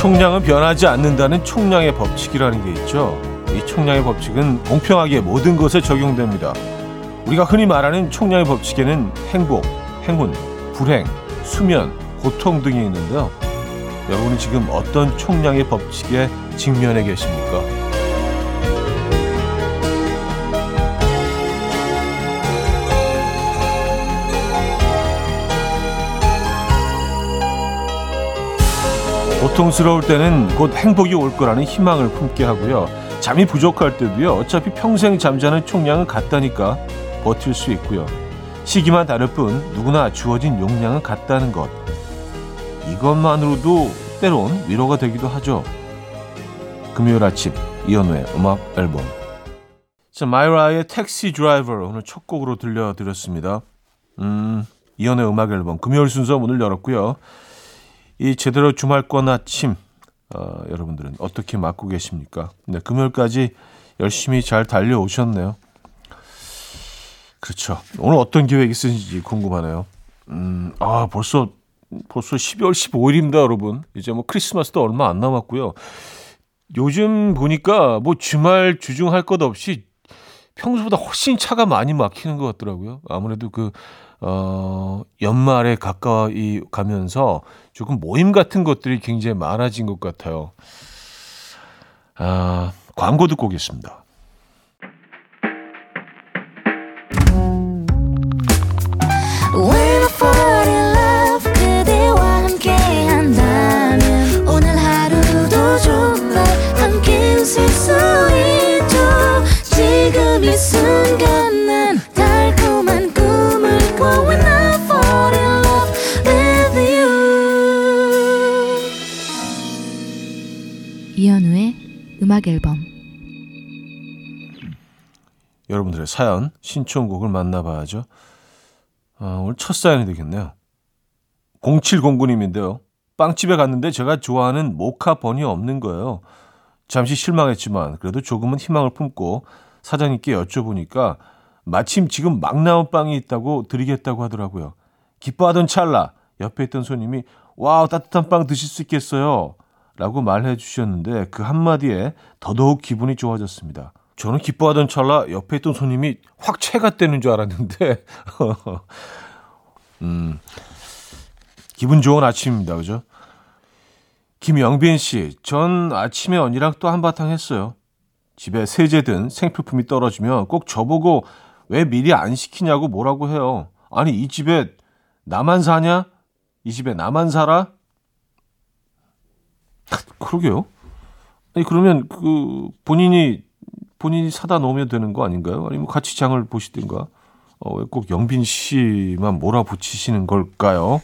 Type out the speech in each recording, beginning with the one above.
총량은 변하지 않는다는 총량의 법칙이라는 게 있죠. 이 총량의 법칙은 공평하게 모든 것에 적용됩니다. 우리가 흔히 말하는 총량의 법칙에는 행복, 행운, 불행, 수면, 고통 등이 있는데요. 여러분은 지금 어떤 총량의 법칙에 직면해 계십니까? 고통스러울 때는 곧 행복이 올 거라는 희망을 품게 하고요. 잠이 부족할 때도요. 어차피 평생 잠자는 총량은 같다니까 버틸 수 있고요. 시기만 다를 뿐 누구나 주어진 용량은 같다는 것. 이것만으로도 때론 위로가 되기도 하죠. 금요일 아침 이현우의 음악 앨범. 자, 마이라의 택시 드라이버 오늘 첫 곡으로 들려드렸습니다. 음, 이현우의 음악 앨범 금요일 순서 문을 열었고요. 이 제대로 주말권 아침 어, 여러분들은 어떻게 맞고 계십니까? 네, 금요일까지 열심히 잘 달려오셨네요. 그렇죠. 오늘 어떤 계획 있으신지 궁금하네요. 음, 아, 벌써, 벌써 12월 15일입니다, 여러분. 이제 뭐 크리스마스도 얼마 안 남았고요. 요즘 보니까 뭐 주말 주중할 것 없이 평소보다 훨씬 차가 많이 막히는 것 같더라고요. 아무래도 그, 어, 연말에 가까이 가면서 조금 모임 같은 것들이 굉장히 많아진 것 같아요. 아, 광고 듣고 오겠습니다. 여러분들의 사연, 신청곡을 만나봐야죠. 아, 오늘 첫 사연이 되겠네요. 0709님인데요. 빵집에 갔는데 제가 좋아하는 모카 번이 없는 거예요. 잠시 실망했지만 그래도 조금은 희망을 품고 사장님께 여쭤보니까 마침 지금 막 나온 빵이 있다고 드리겠다고 하더라고요. 기뻐하던 찰나 옆에 있던 손님이 wow 따뜻한 빵 드실 수 있겠어요. 라고 말해 주셨는데 그 한마디에 더더욱 기분이 좋아졌습니다. 저는 기뻐하던 찰나 옆에 있던 손님이 확 채가 떼는 줄 알았는데, 음, 기분 좋은 아침입니다. 그죠? 김영빈 씨, 전 아침에 언니랑 또 한바탕 했어요. 집에 세제 든 생필품이 떨어지면 꼭 저보고 왜 미리 안 시키냐고 뭐라고 해요. 아니, 이 집에 나만 사냐? 이 집에 나만 살아? 그러게요. 아니 그러면 그 본인이 본인이 사다 놓으면 되는 거 아닌가요? 아니면 같이 장을 보시든가. 어, 왜 꼭 영빈 씨만 몰아붙이시는 걸까요?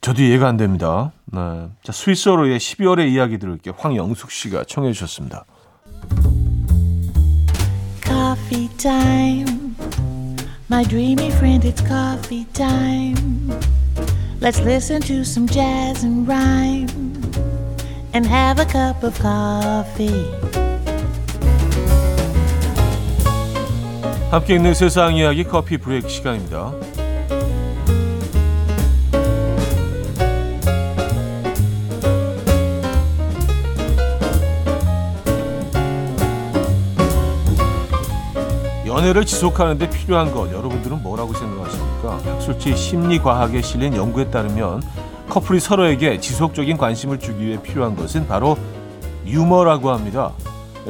저도 이해가 안 됩니다. 네. 자, 스위스어로의 12월의 이야기 들을게요. 황영숙 씨가 청해 주셨습니다. Coffee time. My dreamy friend, it's coffee time. Let's listen to some jazz and rhyme. and have a cup of coffee. 함께 있는 세상 이야기 커피 브레이크 시간입니다. 연애를 지속하는데 필요한 것 여러분들은 뭐라고 생각하십니까? 학술지 심리과학에 실린 연구에 따르면 커플이 서로에게 지속적인 관심을 주기 위해 필요한 것은 바로 유머라고 합니다.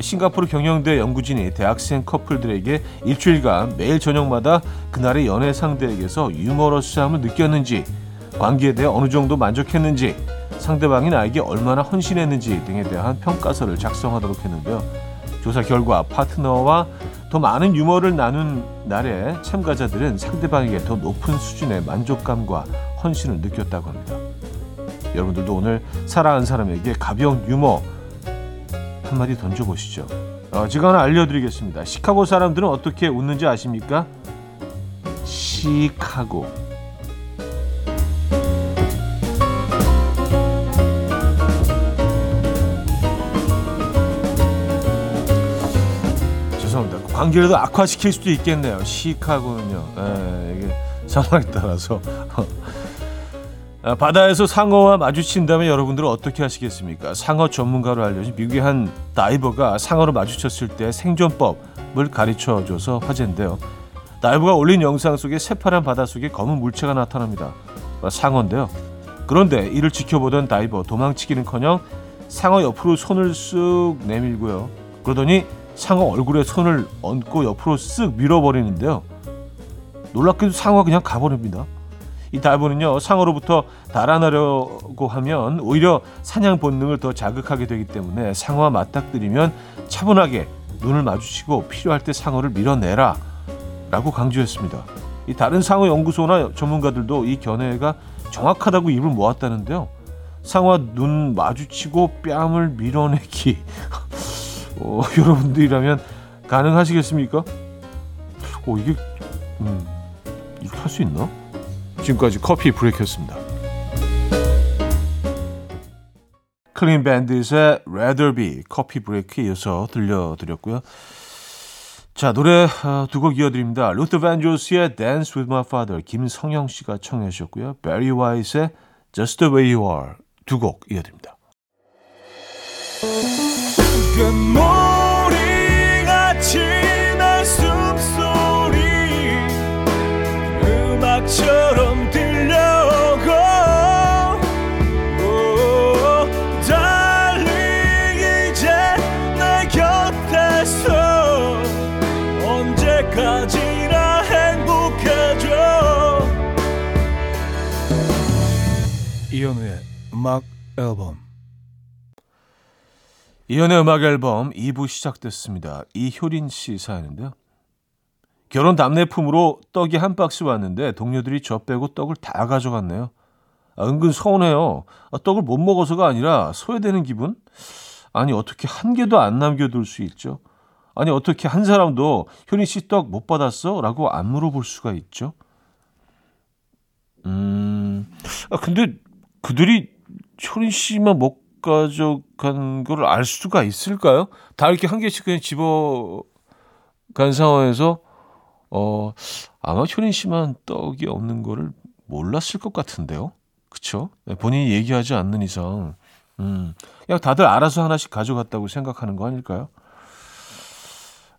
싱가포르 경영대 연구진이 대학생 커플들에게 일주일간 매일 저녁마다 그날의 연애 상대에게서 유머러스함을 느꼈는지, 관계에 대해 어느 정도 만족했는지, 상대방이 나에게 얼마나 헌신했는지 등에 대한 평가서를 작성하도록 했는데요. 조사 결과 파트너와 더 많은 유머를 나눈 날에 참가자들은 상대방에게 더 높은 수준의 만족감과 헌신을 느꼈다고 합니다. 여러분들도 오늘 사랑하는 사람에게 가벼운 유머 한마디 던져보시죠. 어, 제가 하나 알려드리겠습니다. 시카고 사람들은 어떻게 웃는지 아십니까? 시카고. 관계를 더 악화시킬 수도 있겠네요. 시카고는요. 에, 예, 이게 상황에 따라서 아, 바다에서 상어와 마주친다면 여러분들은 어떻게 하시겠습니까? 상어 전문가로 알려진 미국의 한 다이버가 상어를 마주쳤을 때 생존법을 가르쳐줘서 화제인데요. 다이버가 올린 영상 속에 새파란 바다 속에 검은 물체가 나타납니다. 상어인데요. 그런데 이를 지켜보던 다이버 도망치기는커녕 상어 옆으로 손을 쓱 내밀고요. 그러더니 상어 얼굴에 손을 얹고 옆으로 쓱 밀어버리는데요. 놀랍게도 상어가 그냥 가버립니다. 이 다이버는요 상어로부터 달아나려고 하면 오히려 사냥 본능을 더 자극하게 되기 때문에 상어와 맞닥뜨리면 차분하게 눈을 마주치고 필요할 때 상어를 밀어내라 라고 강조했습니다. 이 다른 상어 연구소나 전문가들도 이 견해가 정확하다고 입을 모았다는데요. 상어와 눈 마주치고 뺨을 밀어내기. 어, 여러분들이라면 가능하시겠습니까? 어, 이게, 음, 이렇게 할 수 있나? 지금까지 coffee break였습니다. 클린 밴딧의 Be coffee break에 이어서 들려드렸고요. 자, 노래 어, 두곡 이어드립니다. 루더 밴드로스의 Dance With My Father 김성영 씨가 청해 주셨고요. 배리 화이트의 Just The Way You Are 두 곡 이어드립니다. 이현우의 음악 앨범 이현우의 음악 앨범 2부 시작됐습니다. 이효린 씨 사연인데요. 결혼 답례품으로 떡이 한 박스 왔는데 동료들이 저 빼고 떡을 다 가져갔네요. 아, 은근 서운해요. 아, 떡을 못 먹어서가 아니라 소외되는 기분? 아니 어떻게 한 개도 안 남겨둘 수 있죠? 아니 어떻게 한 사람도 효린 씨 떡 못 받았어? 라고 안 물어볼 수가 있죠? 음, 아 근데 그들이 효린 씨만 못 가져간 걸 알 수가 있을까요? 다 이렇게 한 개씩 그냥 집어 간 상황에서 어 아마 효린 씨만 떡이 없는 거를 몰랐을 것 같은데요. 그쵸? 네, 본인이 얘기하지 않는 이상 음, 그냥 다들 알아서 하나씩 가져갔다고 생각하는 거 아닐까요?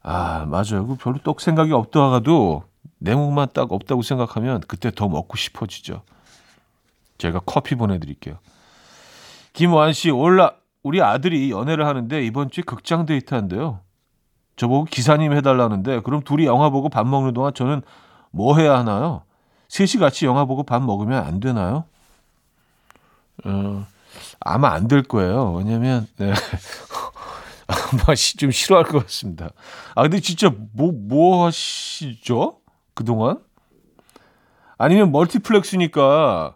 아, 맞아요. 그 별로 떡 생각이 없더라도 내용만 딱 없다고 생각하면 그때 더 먹고 싶어지죠. 제가 커피 보내드릴게요. 김완 씨, 올라 우리 아들이 연애를 하는데 이번 주에 극장 데이트 한대요. 저보고 기사님 해달라는데 그럼 둘이 영화 보고 밥 먹는 동안 저는 뭐 해야 하나요? 셋이 같이 영화 보고 밥 먹으면 안 되나요? 어, 아마 안 될 거예요. 왜냐면 네. 아마 좀 싫어할 것 같습니다. 아 근데 진짜 뭐뭐 뭐 하시죠? 그동안? 아니면 멀티플렉스니까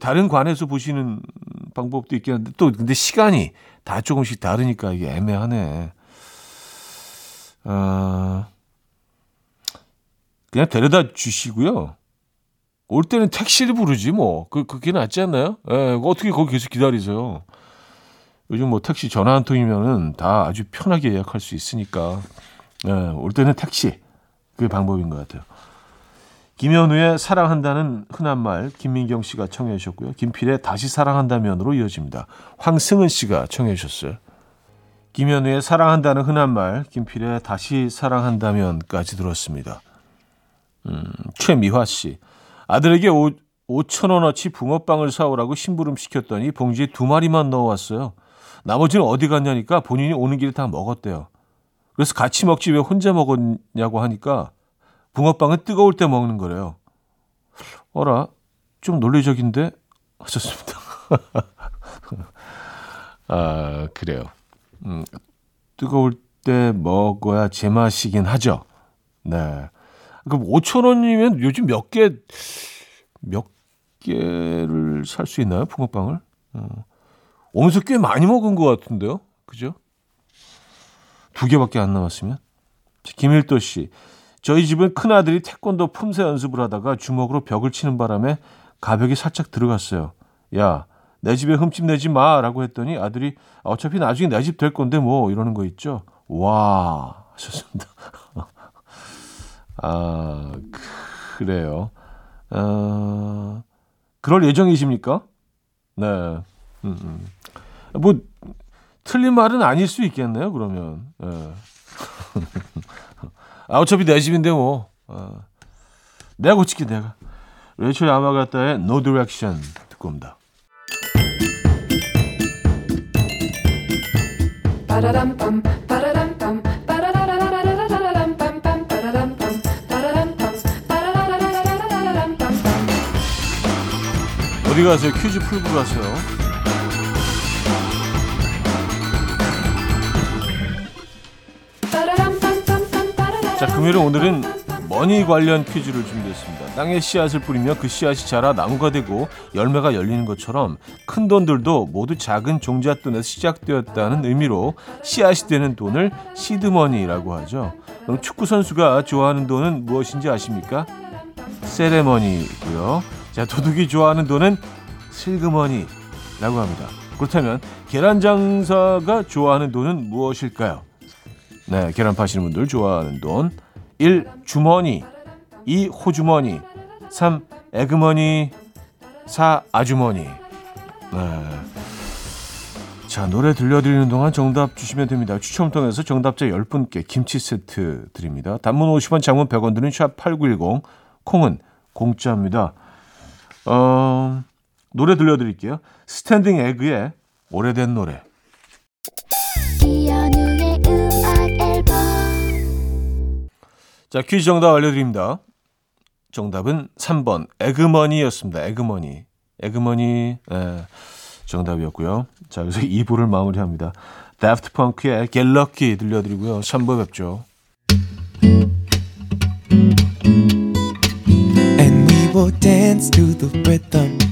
다른 관에서 보시는 방법도 있긴 한데 또 근데 시간이 다 조금씩 다르니까 이게 애매하네. 아, 그냥 데려다 주시고요. 올 때는 택시를 부르지 뭐. 그 그게 낫지 않나요? 예, 어떻게 거기 계속 기다리세요? 요즘 뭐 택시 전화 한 통이면은 다 아주 편하게 예약할 수 있으니까. 예, 올 때는 택시. 그게 방법인 것 같아요. 김현우의 사랑한다는 흔한 말 김민경 씨가 청해 주셨고요. 김필의 다시 사랑한다면으로 이어집니다. 황승은 씨가 청해 주셨어요. 김현우의 사랑한다는 흔한 말 김필의 다시 사랑한다면까지 들었습니다. 음, 최미화 씨. 아들에게 5, 5천 원어치 붕어빵을 사오라고 심부름 시켰더니 봉지에 두 마리만 넣어왔어요. 나머지는 어디 갔냐니까 본인이 오는 길에 다 먹었대요. 그래서 같이 먹지 왜 혼자 먹었냐고 하니까 붕어빵은 뜨거울 때 먹는 거래요. 어라, 좀 논리적인데? 하셨습니다. 아, 그래요. 음, 뜨거울 때 먹어야 제맛이긴 하죠. 네. 그럼 5천 원이면 요즘 몇 개, 몇 개를 살 수 있나요? 붕어빵을? 어. 오면서 꽤 많이 먹은 것 같은데요? 그죠? 두 개밖에 안 남았으면? 김일도 씨. 저희 집은 큰아들이 태권도 품새 연습을 하다가 주먹으로 벽을 치는 바람에 가벽이 살짝 들어갔어요. 야, 내 집에 흠집 내지 마. 라고 했더니 아들이 어차피 나중에 내 집 될 건데 뭐 이러는 거 있죠. 와, 하셨습니다. 아, 그래요. 어, 그럴 예정이십니까? 네. 음, 음. 뭐 틀린 말은 아닐 수 있겠네요. 그러면. 네. 아 어차피 내 집인데 뭐. 어. 내가 고칠게 내가. 레이첼 야마가타의 No Direction 듣고 옵니다. 어디 가세요? 퀴즈 풀고 가세요. 자, 금요일 오늘은 머니 관련 퀴즈를 준비했습니다. 땅에 씨앗을 뿌리며 그 씨앗이 자라 나무가 되고 열매가 열리는 것처럼 큰 돈들도 모두 작은 종잣돈에서 시작되었다는 의미로 씨앗이 되는 돈을 시드머니라고 하죠. 그럼 축구 선수가 좋아하는 돈은 무엇인지 아십니까? 세레머니고요. 자, 도둑이 좋아하는 돈은 슬그머니라고 합니다. 그렇다면 계란 장사가 좋아하는 돈은 무엇일까요? 네, 계란 파시는 분들 좋아하는 돈. 1. 주머니 2. 호주머니 3. 에그머니 4. 아주머니 네. 자 노래 들려드리는 동안 정답 주시면 됩니다. 추첨 통해서 정답자 10분께 김치 세트 드립니다. 단문 50원 장문 100원 드는 샵8910 콩은 공짜입니다. 어, 노래 들려드릴게요. 스탠딩 에그의 오래된 노래 자, 퀴즈 정답 알려드립니다. 정답은 3번 에그머니였습니다. 에그머니. 에그머니 예, 정답이었고요. 자, 여기서 2부를 마무리합니다. 다프트 펑크의 Lucky 들려드리고요. 3부 뵙죠. And we will dance to the rhythm.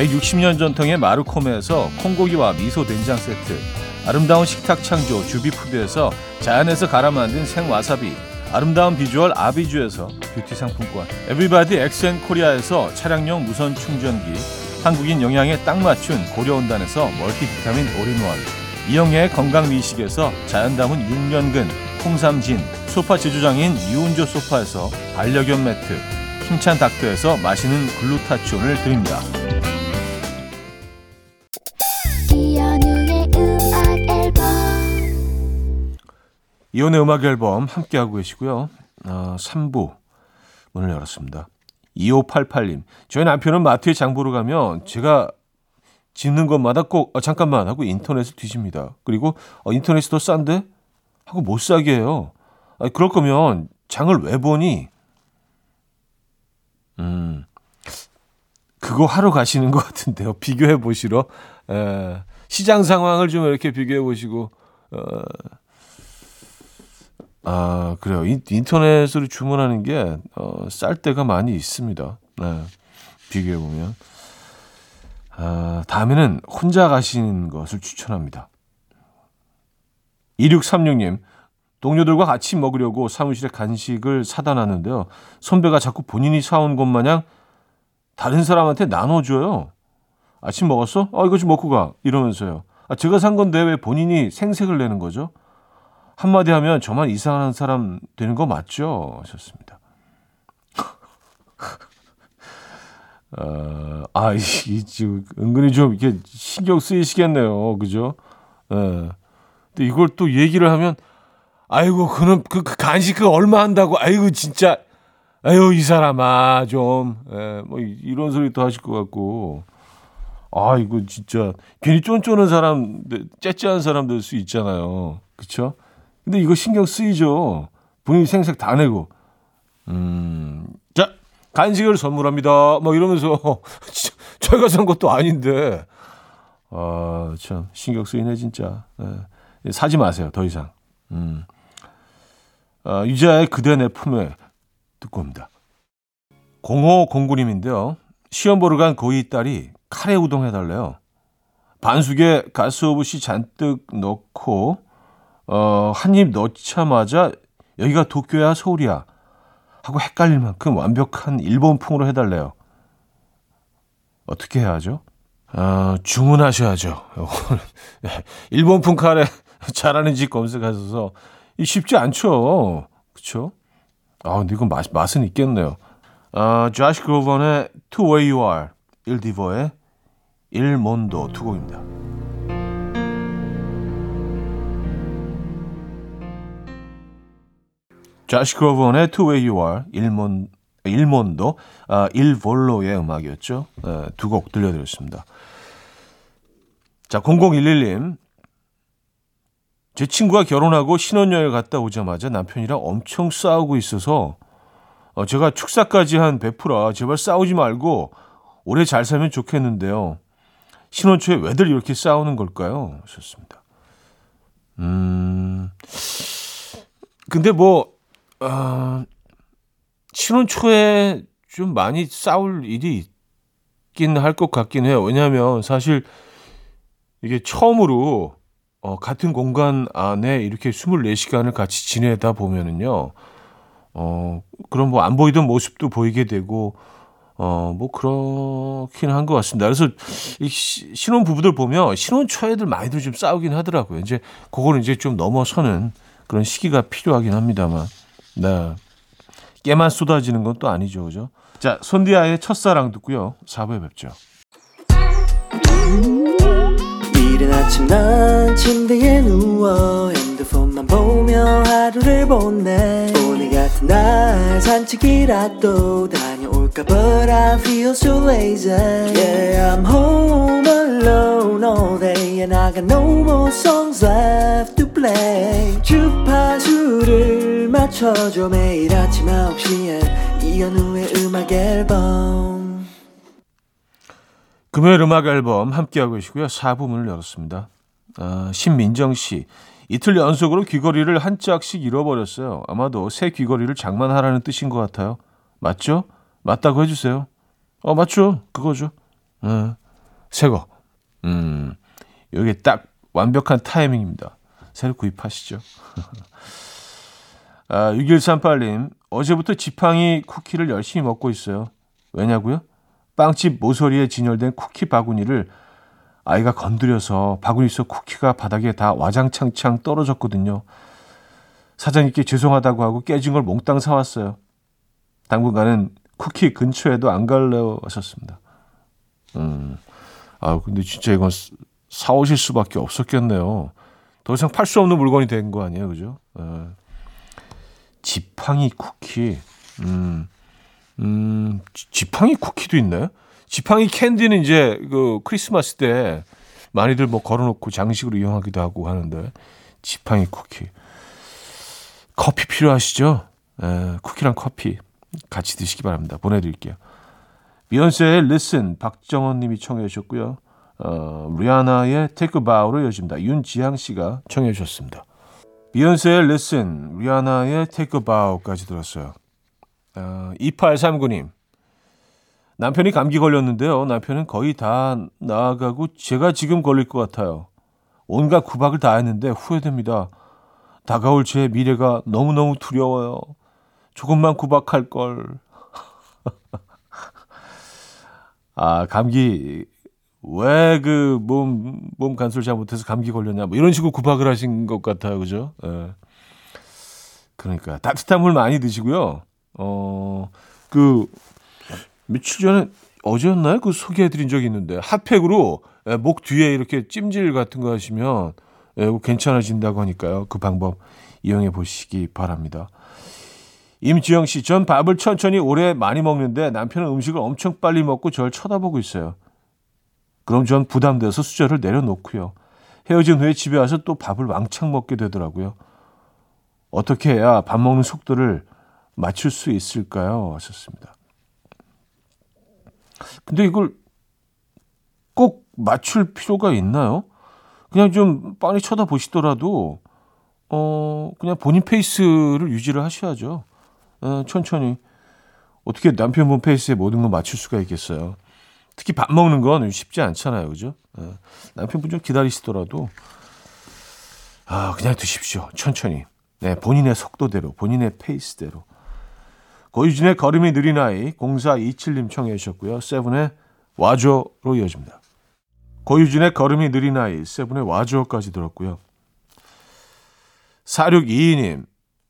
160년 전통의 마르코메에서 콩고기와 미소 된장 세트 아름다운 식탁 창조 주비푸드에서 자연에서 갈아 만든 생와사비 아름다운 비주얼 아비주에서 뷰티 상품권 everybody 엑센코리아에서 차량용 무선 충전기 한국인 영양에 딱 맞춘 고려은단에서 멀티비타민 올인원 이영애의 건강미식에서 자연 담은 6년근 홍삼진 소파 제조장인 이운조 소파에서 반려견 매트 힘찬 닥터에서 마시는 글루타치온을 드립니다. 이현우의 음악 앨범 함께하고 계시고요. 어, 3부 문을 열었습니다. 2588님. 저희 남편은 마트에 장 보러 가면 제가 짓는 것마다 꼭 어, 잠깐만 하고 인터넷을 뒤집니다. 그리고 어, 인터넷이 더 싼데? 하고 못 사게 해요. 아, 그럴 거면 장을 왜 보니? 음, 그거 하러 가시는 것 같은데요. 비교해 보시러. 에, 시장 상황을 좀 이렇게 비교해 보시고, 어, 아, 그래요. 인, 터넷으로 주문하는 게, 어, 쌀 때가 많이 있습니다. 네. 비교해보면. 아, 다음에는 혼자 가시는 것을 추천합니다. 2636님, 동료들과 같이 먹으려고 사무실에 간식을 사다 놨는데요. 선배가 자꾸 본인이 사온 것 마냥 다른 사람한테 나눠줘요. 아침 먹었어? 어, 이거 좀 먹고 가. 이러면서요. 아, 제가 산 건데 왜 본인이 생색을 내는 거죠? 한마디 하면 저만 이상한 사람 되는 거 맞죠? 하셨습니다. 어, 아, 이, 이, 지금 은근히 좀 이렇게 신경 쓰이시겠네요. 그죠? 예. 근데 이걸 또 얘기를 하면, 아이고, 그는 그, 그 간식 그 얼마 한다고, 아이고, 진짜. 에휴, 이 사람아, 좀, 예, 뭐, 이런 소리 또 하실 것 같고. 아, 이거 진짜, 괜히 쫀쫀한 사람, 째째한 사람 될 수 있잖아요. 그쵸? 근데 이거 신경 쓰이죠. 본인 생색 다 내고. 음, 자, 간식을 선물합니다. 뭐 이러면서, 저희가 산 것도 아닌데. 아, 참, 신경 쓰이네, 진짜. 예, 사지 마세요, 더 이상. 음. 아, 유자의 그대 내 품에 듣고 옵니다. 0509님인데요. 시험 보러 간 고이 딸이 카레 우동 해달래요. 반숙에 가스 오브시 잔뜩 넣고 어, 한 입 넣자마자 여기가 도쿄야 서울이야 하고 헷갈릴 만큼 완벽한 일본풍으로 해달래요. 어떻게 해야죠? 어, 주문하셔야죠. 일본풍 카레 잘하는 집 검색하셔서 쉽지 않죠. 그렇죠? 아, 근데 이건 맛, 맛은 있겠네요. 아, 조시 그로번의 To Where You Are, 일디버의 일몬도 두 곡입니다. 조시 그로번의 To Where You Are, 일몬, 일몬도, 아, 일볼로의 음악이었죠. 네, 두곡 들려드렸습니다. 자, 0011님. 제 친구가 결혼하고 신혼여행 갔다 오자마자 남편이랑 엄청 싸우고 있어서 어, 제가 축사까지 한 베프라 제발 싸우지 말고 오래 잘 살면 좋겠는데요. 신혼 초에 왜들 이렇게 싸우는 걸까요? 하셨습니다. 음, 근데 뭐, 어, 신혼 초에 좀 많이 싸울 일이 있긴 할 것 같긴 해요. 왜냐하면 사실 이게 처음으로 어, 같은 공간 안에 이렇게 24시간을 같이 지내다 보면은요, 어, 그런 뭐 안 보이던 모습도 보이게 되고, 어, 뭐 그렇긴 한 것 같습니다. 그래서 이 신혼 부부들 보면 신혼 초에들 많이들 좀 싸우긴 하더라고요. 이제 그거는 이제 좀 넘어서는 그런 시기가 필요하긴 합니다만, 네. 깨만 쏟아지는 건 또 아니죠, 그죠? 자, 손디아의 첫사랑 듣고요. 4부에 뵙죠. 이른 아침 난 침대에 누워 핸드폰만 보며 하루를 보내 오늘 같은 날 산책이라도 다녀올까 But I feel so lazy Yeah I'm home alone all day And I got no more songs left to play 맞춰줘 매일 아침 9시에 이현우의 음악 앨범 금요일 음악 앨범 함께하고 계시고요. 4부 문을 열었습니다. 아, 신민정 씨. 이틀 연속으로 귀걸이를 한 짝씩 잃어버렸어요. 아마도 새 귀걸이를 장만하라는 뜻인 것 같아요. 맞죠? 맞다고 해주세요. 어, 맞죠? 그거죠. 네. 새 거. 음, 이게 딱 완벽한 타이밍입니다. 새로 구입하시죠. 아, 6138님. 어제부터 지팡이 쿠키를 열심히 먹고 있어요. 왜냐고요? 빵집 모서리에 진열된 쿠키 바구니를 아이가 건드려서 바구니 속 쿠키가 바닥에 다 와장창창 떨어졌거든요. 사장님께 죄송하다고 하고 깨진 걸 몽땅 사왔어요. 당분간은 쿠키 근처에도 안 갈래요 하셨습니다. 음, 아 근데 진짜 이건 사오실 수밖에 없었겠네요. 더 이상 팔 수 없는 물건이 된 거 아니에요, 그죠? 에. 지팡이 쿠키. 음. 음, 지팡이 쿠키도 있나요? 지팡이 캔디는 이제 그 크리스마스 때 많이들 뭐 걸어놓고 장식으로 이용하기도 하고 하는데 지팡이 쿠키. 커피 필요하시죠? 에, 쿠키랑 커피 같이 드시기 바랍니다. 보내드릴게요. 비욘세의 Listen 박정원 님이 청해 주셨고요. 어, 리아나의 Take a Bow로 이어집니다. 윤지향 씨가 청해 주셨습니다. 비욘세의 Listen, 리아나의 Take a Bow까지 들었어요. 어, 2839님. 남편이 감기 걸렸는데요. 남편은 거의 다 나아가고 제가 지금 걸릴 것 같아요. 온갖 구박을 다 했는데 후회됩니다. 다가올 제 미래가 너무너무 두려워요. 조금만 구박할 걸. 아, 감기 왜 그 몸 몸 간수를 잘 못해서 감기 걸렸냐 뭐 이런 식으로 구박을 하신 것 같아요. 그죠? 예. 그러니까 따뜻한 물 많이 드시고요. 어, 그, 며칠 전에, 어제였나요? 그 소개해드린 적이 있는데, 핫팩으로 예, 목 뒤에 이렇게 찜질 같은 거 하시면, 예, 괜찮아진다고 하니까요. 그 방법 이용해 보시기 바랍니다. 임지영 씨, 전 밥을 천천히 오래 많이 먹는데 남편은 음식을 엄청 빨리 먹고 절 쳐다보고 있어요. 그럼 전 부담돼서 수저를 내려놓고요. 헤어진 후에 집에 와서 또 밥을 왕창 먹게 되더라고요. 어떻게 해야 밥 먹는 속도를 맞출 수 있을까요? 하셨습니다. 근데 이걸 꼭 맞출 필요가 있나요? 그냥 좀 빤히 쳐다보시더라도, 어, 그냥 본인 페이스를 유지를 하셔야죠. 어, 천천히. 어떻게 남편분 페이스에 모든 걸 맞출 수가 있겠어요. 특히 밥 먹는 건 쉽지 않잖아요. 그죠? 어, 남편분 좀 기다리시더라도, 아, 그냥 드십시오. 천천히. 네, 본인의 속도대로, 본인의 페이스대로. 고유진의 걸음이 느린 아이 0427님 청해 주셨고요. 세븐의 와줘로 이어집니다. 고유진의 걸음이 느린 아이 세븐의 와줘까지 들었고요. 4622님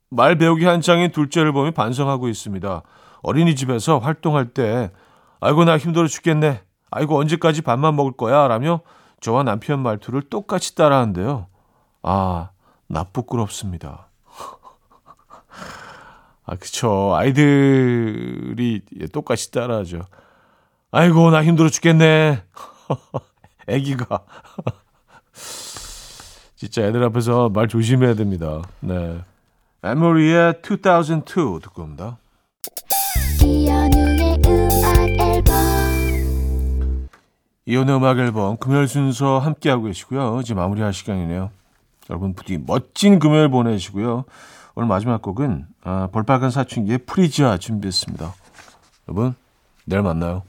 말 배우기 한창인 둘째를 보며 반성하고 있습니다. 어린이집에서 활동할 때 아이고 나 힘들어 죽겠네. 아이고 언제까지 밥만 먹을 거야 라며 저와 남편 말투를 똑같이 따라하는데요. 아, 나 부끄럽습니다. 아, 그쵸. 아이들이 똑같이 따라하죠. 아이고, 나 힘들어 죽겠네. 애기가. 진짜 애들 앞에서 말 조심해야 됩니다. 네. 에머리의 2002 듣고 옵니다. 이혼의 음악 앨범 금요일 순서 함께하고 계시고요. 이제 마무리할 시간이네요. 여러분 부디 멋진 금요일 보내시고요. 오늘 마지막 곡은 아, 볼빨간 사춘기의 프리지아 준비했습니다. 여러분 내일 만나요.